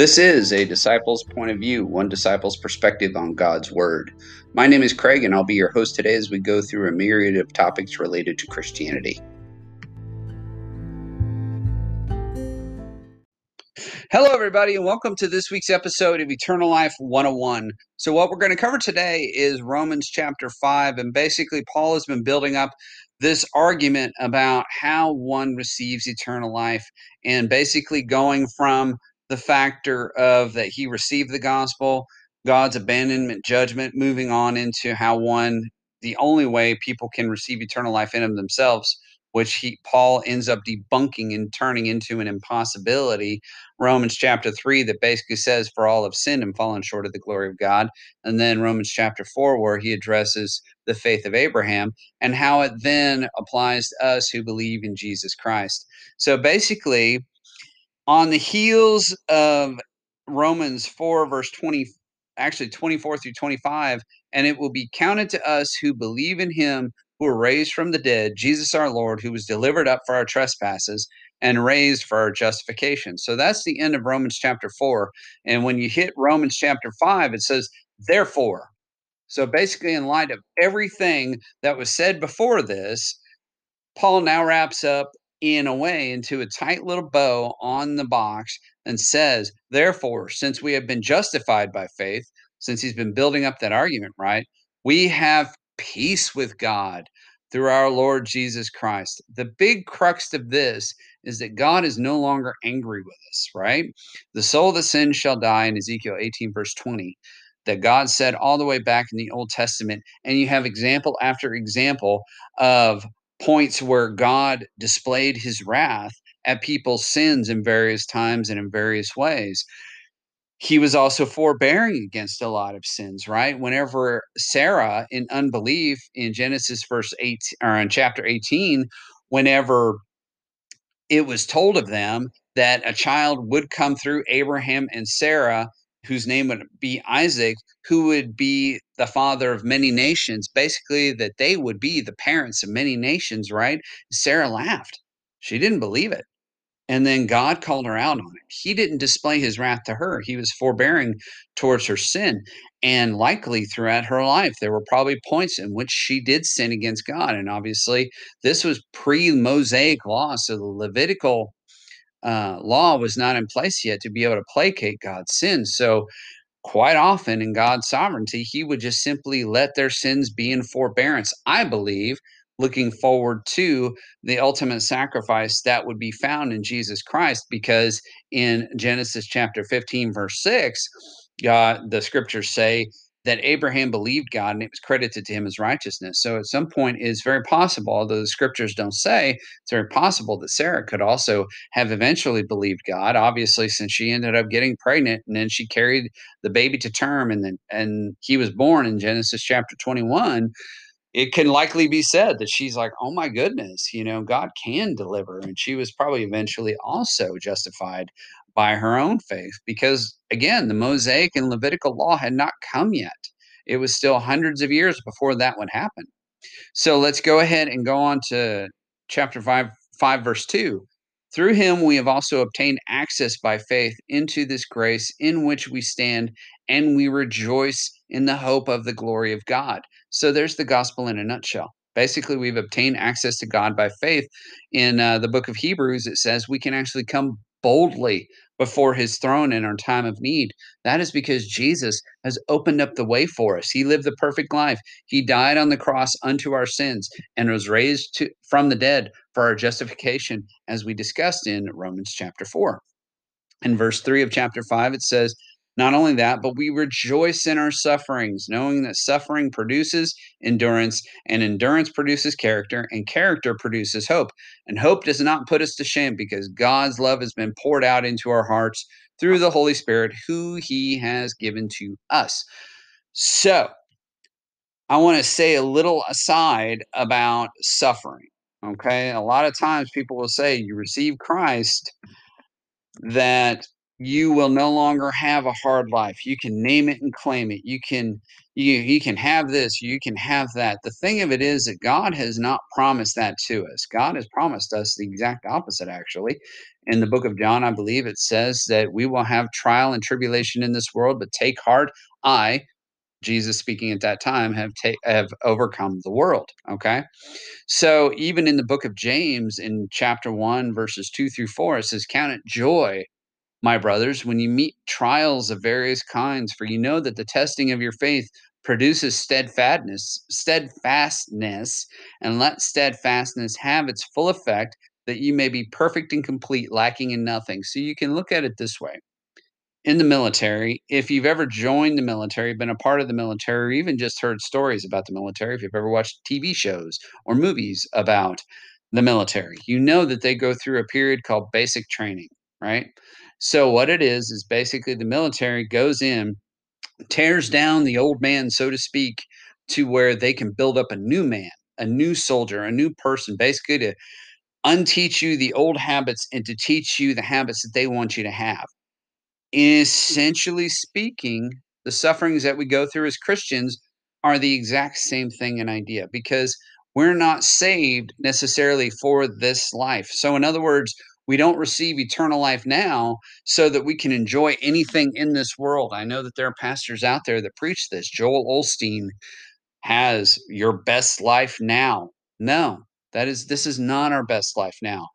This is a disciple's point of view, one disciple's perspective on God's Word. My name is Craig, and I'll be your host today as we go through a myriad of topics related to Christianity. Hello, everybody, and welcome to this week's episode of Eternal Life 101. So, what we're going to cover today is Romans chapter 5, and basically, Paul has been building up this argument about how one receives eternal life and basically going from the factor of that he received the gospel, God's abandonment judgment, moving on into how one, the only way people can receive eternal life in them themselves, which he Paul ends up debunking and turning into an impossibility. Romans chapter three that basically says, "For all have sinned and fallen short of the glory of God," and then Romans chapter four where he addresses the faith of Abraham and how it then applies to us who believe in Jesus Christ. So basically, on the heels of Romans 4, verse 20, actually 24 through 25, and it will be counted to us who believe in him who were raised from the dead, Jesus our Lord, who was delivered up for our trespasses and raised for our justification. So that's the end of Romans chapter 4. And when you hit Romans chapter 5, it says, therefore. So basically, in light of everything that was said before this, Paul now wraps up in a way into a tight little bow on the box and says, Therefore, since we have been justified by faith, since he's been building up that argument, right? We have peace with God through our Lord Jesus Christ. The big crux of this is that God is no longer angry with us, right? The soul that sins shall die in Ezekiel 18, verse 20 that God said all the way back in the Old Testament. And you have example after example of points where God displayed his wrath at people's sins in various times and in various ways. He was also forbearing against a lot of sins, right? Whenever Sarah, in unbelief, in Genesis verse 8 or in chapter 18, whenever it was told of them that a child would come through Abraham and Sarah whose name would be Isaac, who would be the father of many nations, basically, that they would be the parents of many nations, right? Sarah laughed. She didn't believe it. And then God called her out on it. He didn't display his wrath to her, he was forbearing towards her sin. And likely throughout her life, there were probably points in which she did sin against God. And obviously, this was pre Mosaic law. So the Levitical uh, law was not in place yet to be able to placate God's sins. So, quite often in God's sovereignty, He would just simply let their sins be in forbearance. I believe, looking forward to the ultimate sacrifice that would be found in Jesus Christ, because in Genesis chapter 15, verse 6, God, the scriptures say that Abraham believed God and it was credited to him as righteousness. So at some point, it's very possible, although the scriptures don't say, it's very possible that Sarah could also have eventually believed God. Obviously, since she ended up getting pregnant and then she carried the baby to term and then and he was born in Genesis chapter 21 it can likely be said that she's like, oh my goodness, you know, God can deliver. And she was probably eventually also justified by her own faith because, again, the Mosaic and Levitical law had not come yet. It was still hundreds of years before that would happen. So let's go ahead and go on to chapter 5, 5 verse 2. Through him we have also obtained access by faith into this grace in which we stand, and we rejoice in the hope of the glory of God. So there's the gospel in a nutshell. Basically, we've obtained access to God by faith. In uh, the book of Hebrews, it says we can actually come boldly before his throne in our time of need. That is because Jesus has opened up the way for us. He lived the perfect life. He died on the cross unto our sins and was raised to, from the dead for our justification, as we discussed in Romans chapter 4. In verse 3 of chapter 5, it says, not only that, but we rejoice in our sufferings, knowing that suffering produces endurance, and endurance produces character, and character produces hope. And hope does not put us to shame because God's love has been poured out into our hearts through the Holy Spirit, who He has given to us. So, I want to say a little aside about suffering. Okay. A lot of times people will say, You receive Christ, that you will no longer have a hard life. You can name it and claim it. You can you you can have this, you can have that. The thing of it is that God has not promised that to us. God has promised us the exact opposite actually. In the book of John, I believe it says that we will have trial and tribulation in this world, but take heart, I Jesus speaking at that time have ta- have overcome the world, okay? So even in the book of James in chapter 1 verses 2 through 4 it says count it joy my brothers, when you meet trials of various kinds, for you know that the testing of your faith produces steadfastness, steadfastness, and let steadfastness have its full effect, that you may be perfect and complete, lacking in nothing. So you can look at it this way. In the military, if you've ever joined the military, been a part of the military, or even just heard stories about the military, if you've ever watched TV shows or movies about the military, you know that they go through a period called basic training, right? So what it is is basically the military goes in, tears down the old man, so to speak, to where they can build up a new man, a new soldier, a new person, basically to unteach you the old habits and to teach you the habits that they want you to have. Essentially speaking, the sufferings that we go through as Christians are the exact same thing and idea because we're not saved necessarily for this life. So, in other words, we don't receive eternal life now so that we can enjoy anything in this world. I know that there are pastors out there that preach this. Joel Osteen has your best life now. No, that is this is not our best life now.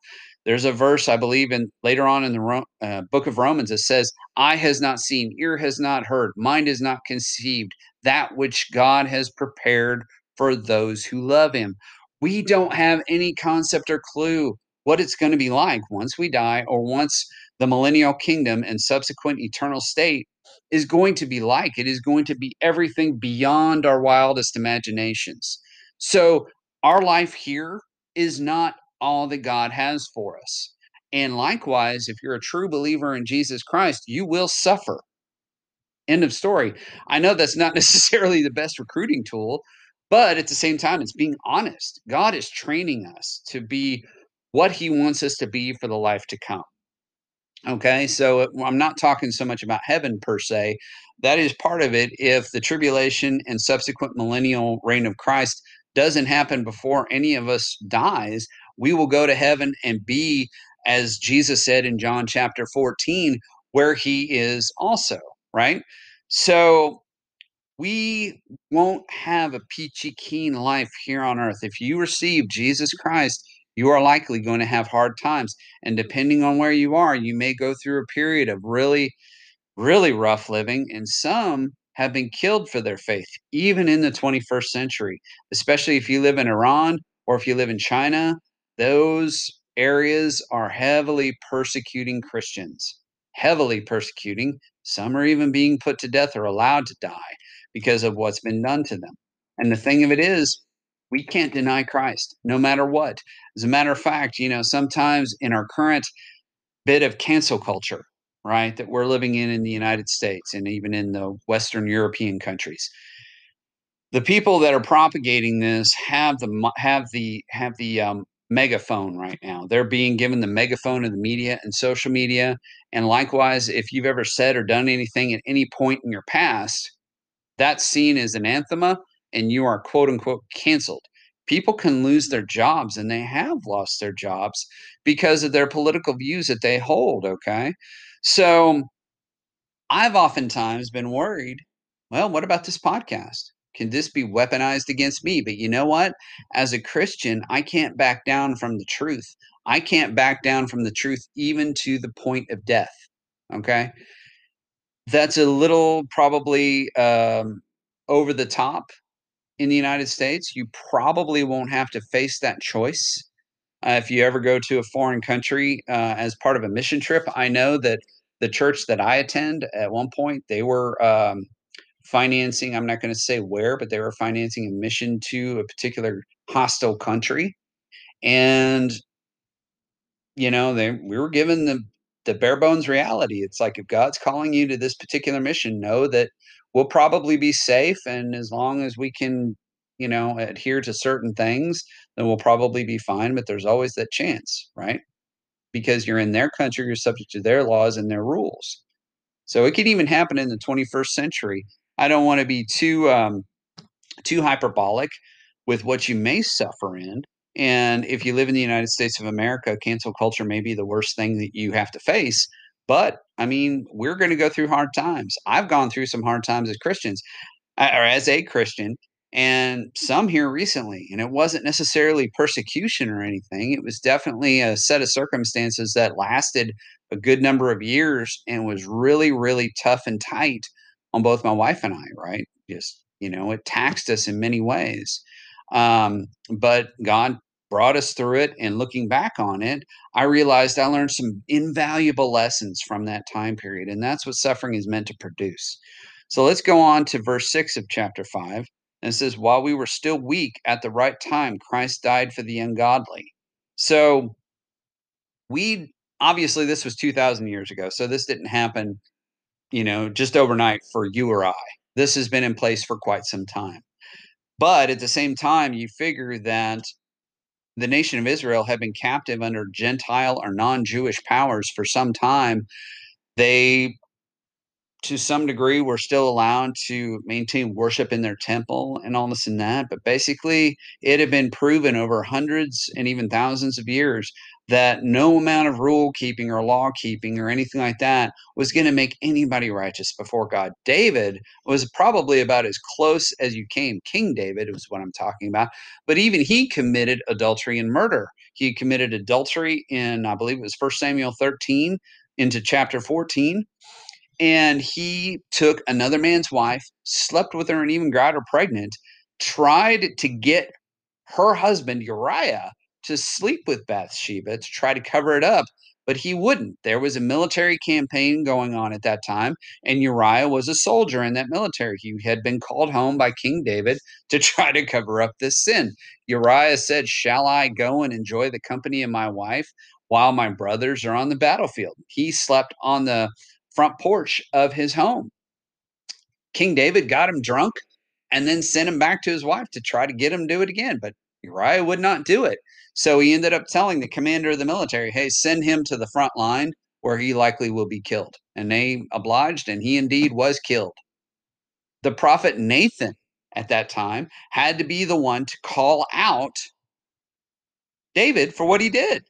There's a verse I believe in later on in the Ro- uh, book of Romans that says, "Eye has not seen, ear has not heard, mind has not conceived that which God has prepared for those who love Him." We don't have any concept or clue what it's going to be like once we die or once the millennial kingdom and subsequent eternal state is going to be like. It is going to be everything beyond our wildest imaginations. So, our life here is not all that God has for us. And likewise, if you're a true believer in Jesus Christ, you will suffer. End of story. I know that's not necessarily the best recruiting tool, but at the same time, it's being honest. God is training us to be what He wants us to be for the life to come. Okay, so uh, I'm not talking so much about heaven per se. That is part of it. If the tribulation and subsequent millennial reign of Christ doesn't happen before any of us dies, we will go to heaven and be, as Jesus said in John chapter 14, where he is also, right? So we won't have a peachy keen life here on earth. If you receive Jesus Christ, you are likely going to have hard times. And mm-hmm. depending on where you are, you may go through a period of really, really rough living. And some have been killed for their faith, even in the 21st century, especially if you live in Iran or if you live in China. Those areas are heavily persecuting Christians, heavily persecuting. Some are even being put to death or allowed to die because of what's been done to them. And the thing of it is, we can't deny Christ no matter what. As a matter of fact, you know, sometimes in our current bit of cancel culture, right, that we're living in in the United States and even in the Western European countries, the people that are propagating this have the have the have the um, megaphone right now. They're being given the megaphone of the media and social media. And likewise, if you've ever said or done anything at any point in your past, that's seen as an anathema and you are quote unquote canceled. People can lose their jobs and they have lost their jobs because of their political views that they hold. Okay. So I've oftentimes been worried well, what about this podcast? Can this be weaponized against me? But you know what? As a Christian, I can't back down from the truth. I can't back down from the truth even to the point of death. Okay. That's a little probably um, over the top in the United States. You probably won't have to face that choice uh, if you ever go to a foreign country uh, as part of a mission trip. I know that the church that I attend at one point they were um, financing. I'm not going to say where, but they were financing a mission to a particular hostile country, and you know they we were given the the bare bones reality. It's like if God's calling you to this particular mission, know that we'll probably be safe, and as long as we can, you know, adhere to certain things, then we'll probably be fine. But there's always that chance, right? because you're in their country, you're subject to their laws and their rules. So it could even happen in the 21st century. I don't want to be too um, too hyperbolic with what you may suffer in. And if you live in the United States of America, cancel culture may be the worst thing that you have to face. But I mean, we're going to go through hard times. I've gone through some hard times as Christians or as a Christian, and some here recently. And it wasn't necessarily persecution or anything. It was definitely a set of circumstances that lasted a good number of years and was really, really tough and tight on both my wife and I, right? Just, you know, it taxed us in many ways. Um, but God brought us through it. And looking back on it, I realized I learned some invaluable lessons from that time period. And that's what suffering is meant to produce. So let's go on to verse 6 of chapter 5. And it says, While we were still weak at the right time, Christ died for the ungodly. So we obviously, this was 2,000 years ago. So this didn't happen, you know, just overnight for you or I. This has been in place for quite some time. But at the same time, you figure that the nation of Israel had been captive under Gentile or non Jewish powers for some time. They to some degree were still allowed to maintain worship in their temple and all this and that. But basically, it had been proven over hundreds and even thousands of years that no amount of rule keeping or law keeping or anything like that was going to make anybody righteous before God. David was probably about as close as you came. King David was what I'm talking about. But even he committed adultery and murder. He committed adultery in, I believe it was 1 Samuel 13 into chapter 14 and he took another man's wife, slept with her, and even got her pregnant. Tried to get her husband Uriah to sleep with Bathsheba to try to cover it up, but he wouldn't. There was a military campaign going on at that time, and Uriah was a soldier in that military. He had been called home by King David to try to cover up this sin. Uriah said, Shall I go and enjoy the company of my wife while my brothers are on the battlefield? He slept on the front porch of his home. King David got him drunk and then sent him back to his wife to try to get him to do it again. But Uriah would not do it. So he ended up telling the commander of the military, hey, send him to the front line where he likely will be killed. And they obliged, and he indeed was killed. The prophet Nathan at that time had to be the one to call out David for what he did.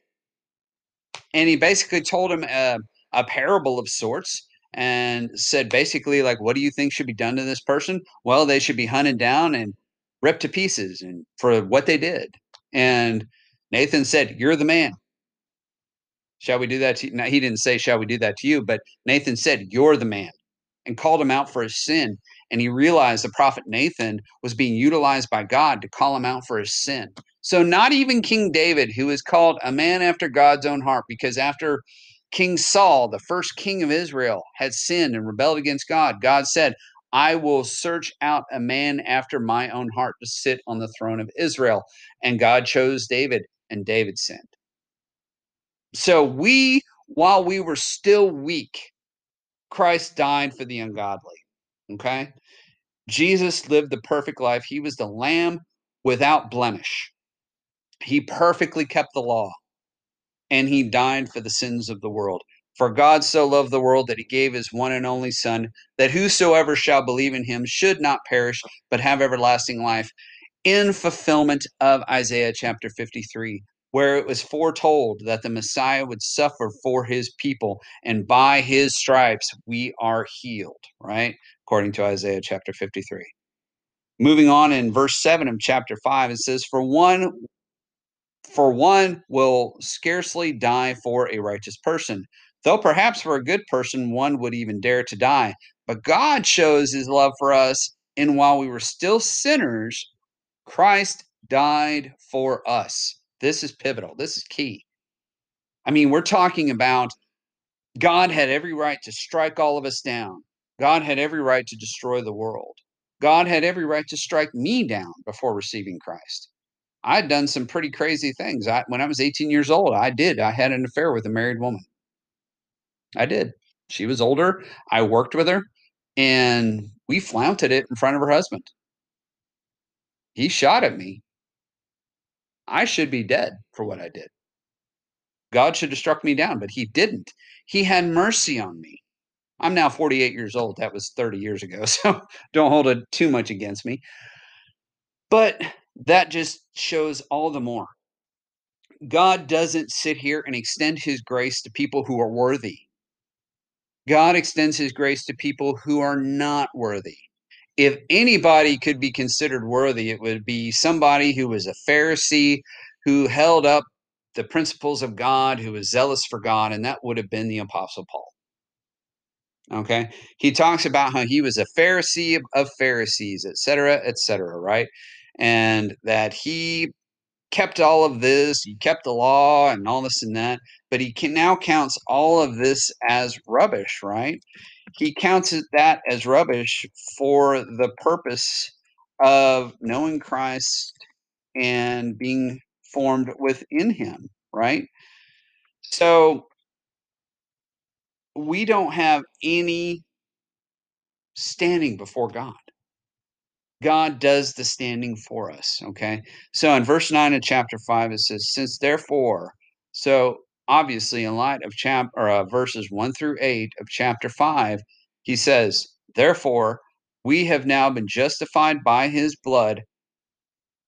And he basically told him, uh, a parable of sorts and said basically like what do you think should be done to this person well they should be hunted down and ripped to pieces and for what they did. And nathan said you're the man. Shall we do that to you? Now he didn't say shall we do that to you? But nathan said you're the man and called him out for his sin. And he realized the prophet nathan was being utilized by god to call him out for his sin. So not even king david who is called a man after god's own heart because after King Saul, the first king of Israel, had sinned and rebelled against God. God said, I will search out a man after my own heart to sit on the throne of Israel. And God chose David, and David sinned. So we, while we were still weak, Christ died for the ungodly. Okay? Jesus lived the perfect life. He was the lamb without blemish. He perfectly kept the law and he died for the sins of the world. For God so loved the world that he gave his one and only Son, that whosoever shall believe in him should not perish, but have everlasting life, in fulfillment of Isaiah chapter 53, where it was foretold that the Messiah would suffer for his people, and by his stripes we are healed, right? According to Isaiah chapter 53. Moving on in verse 7 of chapter 5, it says, For one for one will scarcely die for a righteous person, though perhaps for a good person one would even dare to die. But God shows his love for us, and while we were still sinners, Christ died for us. This is pivotal. This is key. I mean, we're talking about God had every right to strike all of us down. God had every right to destroy the world. God had every right to strike me down before receiving Christ. I'd done some pretty crazy things. I, when I was 18 years old, I did. I had an affair with a married woman. I did. She was older. I worked with her, and we flaunted it in front of her husband. He shot at me. I should be dead for what I did. God should have struck me down, but he didn't. He had mercy on me. I'm now 48 years old. That was 30 years ago. So don't hold it too much against me. But that just shows all the more. God doesn't sit here and extend his grace to people who are worthy. God extends his grace to people who are not worthy. If anybody could be considered worthy, it would be somebody who was a Pharisee who held up the principles of God, who was zealous for God, and that would have been the Apostle Paul. Okay. He talks about how he was a Pharisee of Pharisees, etc., etc., right? And that he kept all of this, he kept the law and all this and that, but he can now counts all of this as rubbish, right? He counts that as rubbish for the purpose of knowing Christ and being formed within him, right? So we don't have any standing before God. God does the standing for us. Okay. So in verse 9 of chapter 5, it says, Since therefore, so obviously, in light of chap or uh, verses 1 through 8 of chapter 5, he says, Therefore, we have now been justified by his blood.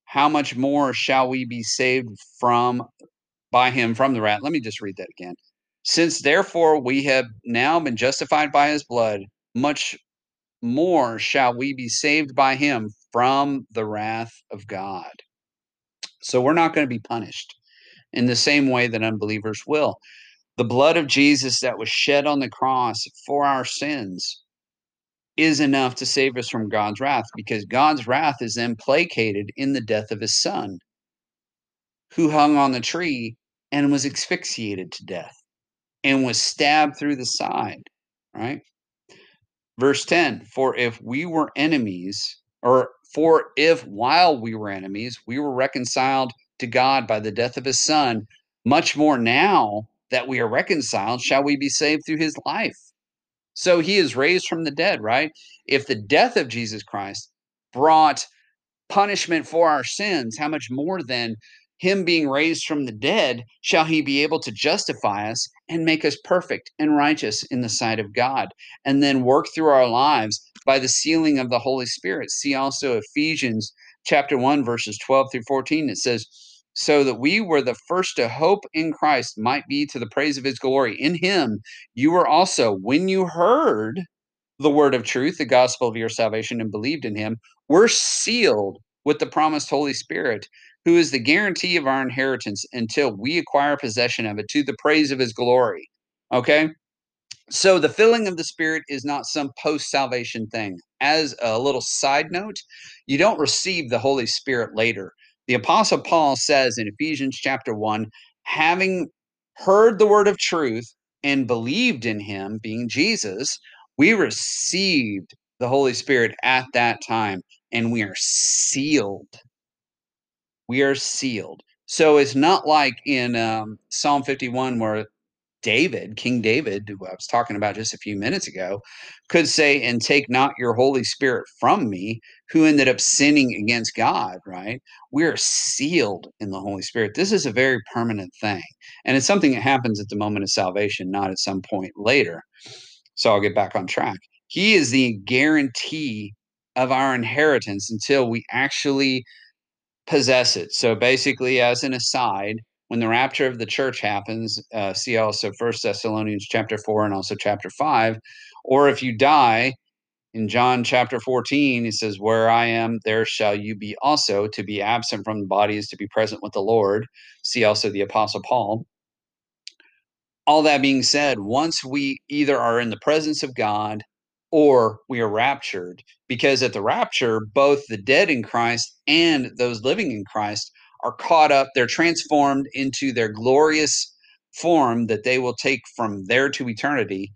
How much more shall we be saved from by him from the wrath? Let me just read that again. Since therefore we have now been justified by his blood, much more shall we be saved by him from the wrath of God. So we're not going to be punished in the same way that unbelievers will. The blood of Jesus that was shed on the cross for our sins is enough to save us from God's wrath because God's wrath is then placated in the death of his son, who hung on the tree and was asphyxiated to death and was stabbed through the side, right? Verse 10 For if we were enemies, or for if while we were enemies, we were reconciled to God by the death of his son, much more now that we are reconciled, shall we be saved through his life. So he is raised from the dead, right? If the death of Jesus Christ brought punishment for our sins, how much more then him being raised from the dead, shall he be able to justify us and make us perfect and righteous in the sight of God, and then work through our lives by the sealing of the Holy Spirit. See also Ephesians chapter 1, verses 12 through 14. It says, So that we were the first to hope in Christ might be to the praise of his glory. In him you were also, when you heard the word of truth, the gospel of your salvation, and believed in him, were sealed with the promised Holy Spirit who is the guarantee of our inheritance until we acquire possession of it to the praise of his glory. Okay? So the filling of the Spirit is not some post salvation thing. As a little side note, you don't receive the Holy Spirit later. The Apostle Paul says in Ephesians chapter 1 having heard the word of truth and believed in him, being Jesus, we received the Holy Spirit at that time and we are sealed we are sealed. So it's not like in um, Psalm 51 where David, King David, who I was talking about just a few minutes ago, could say, And take not your Holy Spirit from me, who ended up sinning against God, right? We're sealed in the Holy Spirit. This is a very permanent thing. And it's something that happens at the moment of salvation, not at some point later. So I'll get back on track. He is the guarantee of our inheritance until we actually possess it. So basically, as an aside, when the rapture of the church happens, uh, see also First Thessalonians chapter four and also chapter five, or if you die in John chapter 14, he says, Where I am, there shall you be also. To be absent from the body is to be present with the Lord. See also the Apostle Paul. All that being said, once we either are in the presence of God or we are raptured. Because at the rapture, both the dead in Christ and those living in Christ are caught up, they're transformed into their glorious form that they will take from there to eternity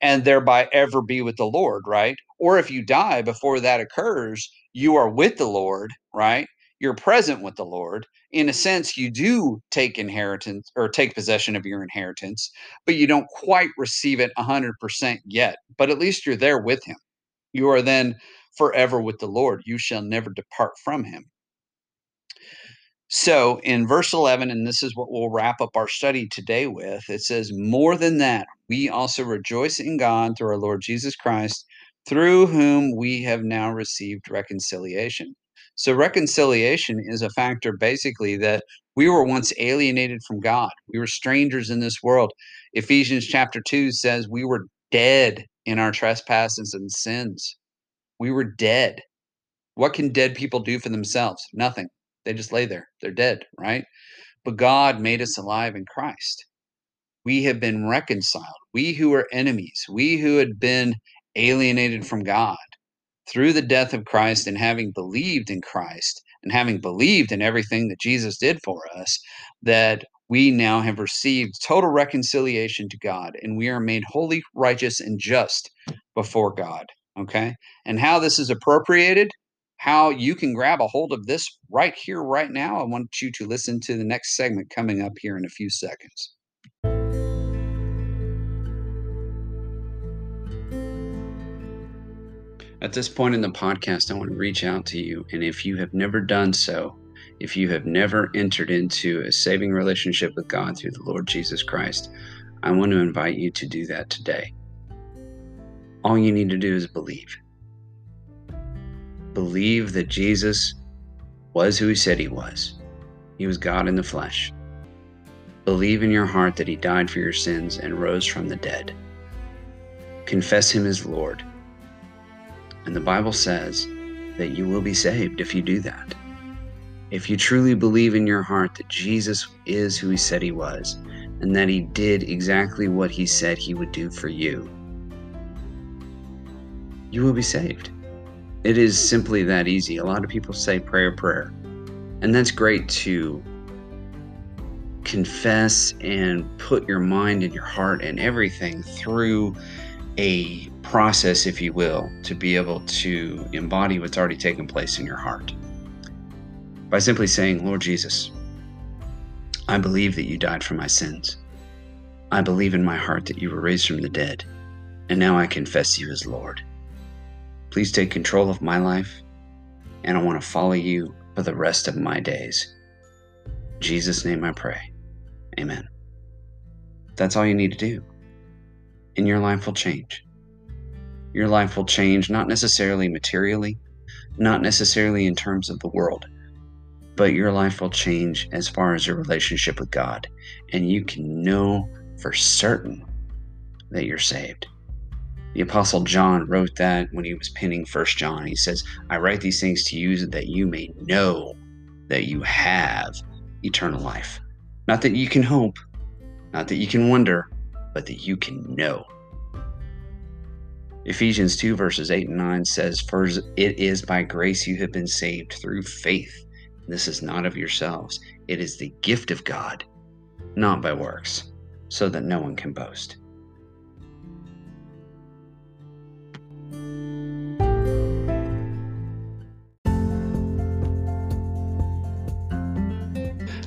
and thereby ever be with the Lord, right? Or if you die before that occurs, you are with the Lord, right? You're present with the Lord. In a mm-hmm. sense, you do take inheritance or take possession of your inheritance, but you don't quite receive it 100% yet. But at least you're there with Him. You are then forever with the Lord. You shall never depart from Him. So in verse 11, and this is what we'll wrap up our study today with, it says, More than that, we also rejoice in God through our Lord Jesus Christ, through whom we have now received reconciliation. So reconciliation is a factor basically that we were once alienated from God. We were strangers in this world. Ephesians chapter 2 says we were dead in our trespasses and sins. We were dead. What can dead people do for themselves? Nothing. They just lay there. They're dead, right? But God made us alive in Christ. We have been reconciled. We who were enemies, we who had been alienated from God through the death of Christ and having believed in Christ and having believed in everything that Jesus did for us, that we now have received total reconciliation to God and we are made holy, righteous, and just before God. Okay. And how this is appropriated how you can grab a hold of this right here, right now, I want you to listen to the next segment coming up here in a few seconds. At this point in the podcast, I want to reach out to you. And if you have never done so, if you have never entered into a saving relationship with God through the Lord Jesus Christ, I want to invite you to do that today. All you need to do is believe believe that Jesus was who he said he was. He was God in the flesh. Believe in your heart that he died for your sins and rose from the dead. Confess him as Lord. And the Bible says that you will be saved if you do that. If you truly believe in your heart that Jesus is who he said he was and that he did exactly what he said he would do for you, you will be saved. It is simply that easy. A lot of people say prayer, prayer. And that's great to confess and put your mind and your heart and everything through a process, if you will, to be able to embody what's already taken place in your heart. By simply saying, Lord Jesus, I believe that you died for my sins. I believe in my heart that you were raised from the dead, and now I confess you as Lord. Please take control of my life, and I want to follow you for the rest of my days. In Jesus' name I pray. Amen. That's all you need to do. And your life will change. Your life will change not necessarily materially, not necessarily in terms of the world, but your life will change as far as your relationship with God. And you can know for certain that you're saved. The Apostle John wrote that when he was penning First John. He says, I write these things to you that you may know that you have eternal life. Not that you can hope, not that you can wonder, but that you can know. Ephesians 2, verses 8 and 9 says, For it is by grace you have been saved through faith. This is not of yourselves, it is the gift of God, not by works, so that no one can boast.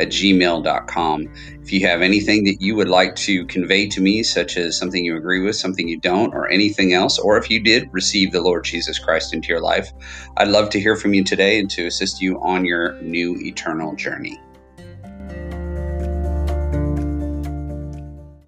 at gmail.com. If you have anything that you would like to convey to me, such as something you agree with, something you don't, or anything else, or if you did receive the Lord Jesus Christ into your life, I'd love to hear from you today and to assist you on your new eternal journey.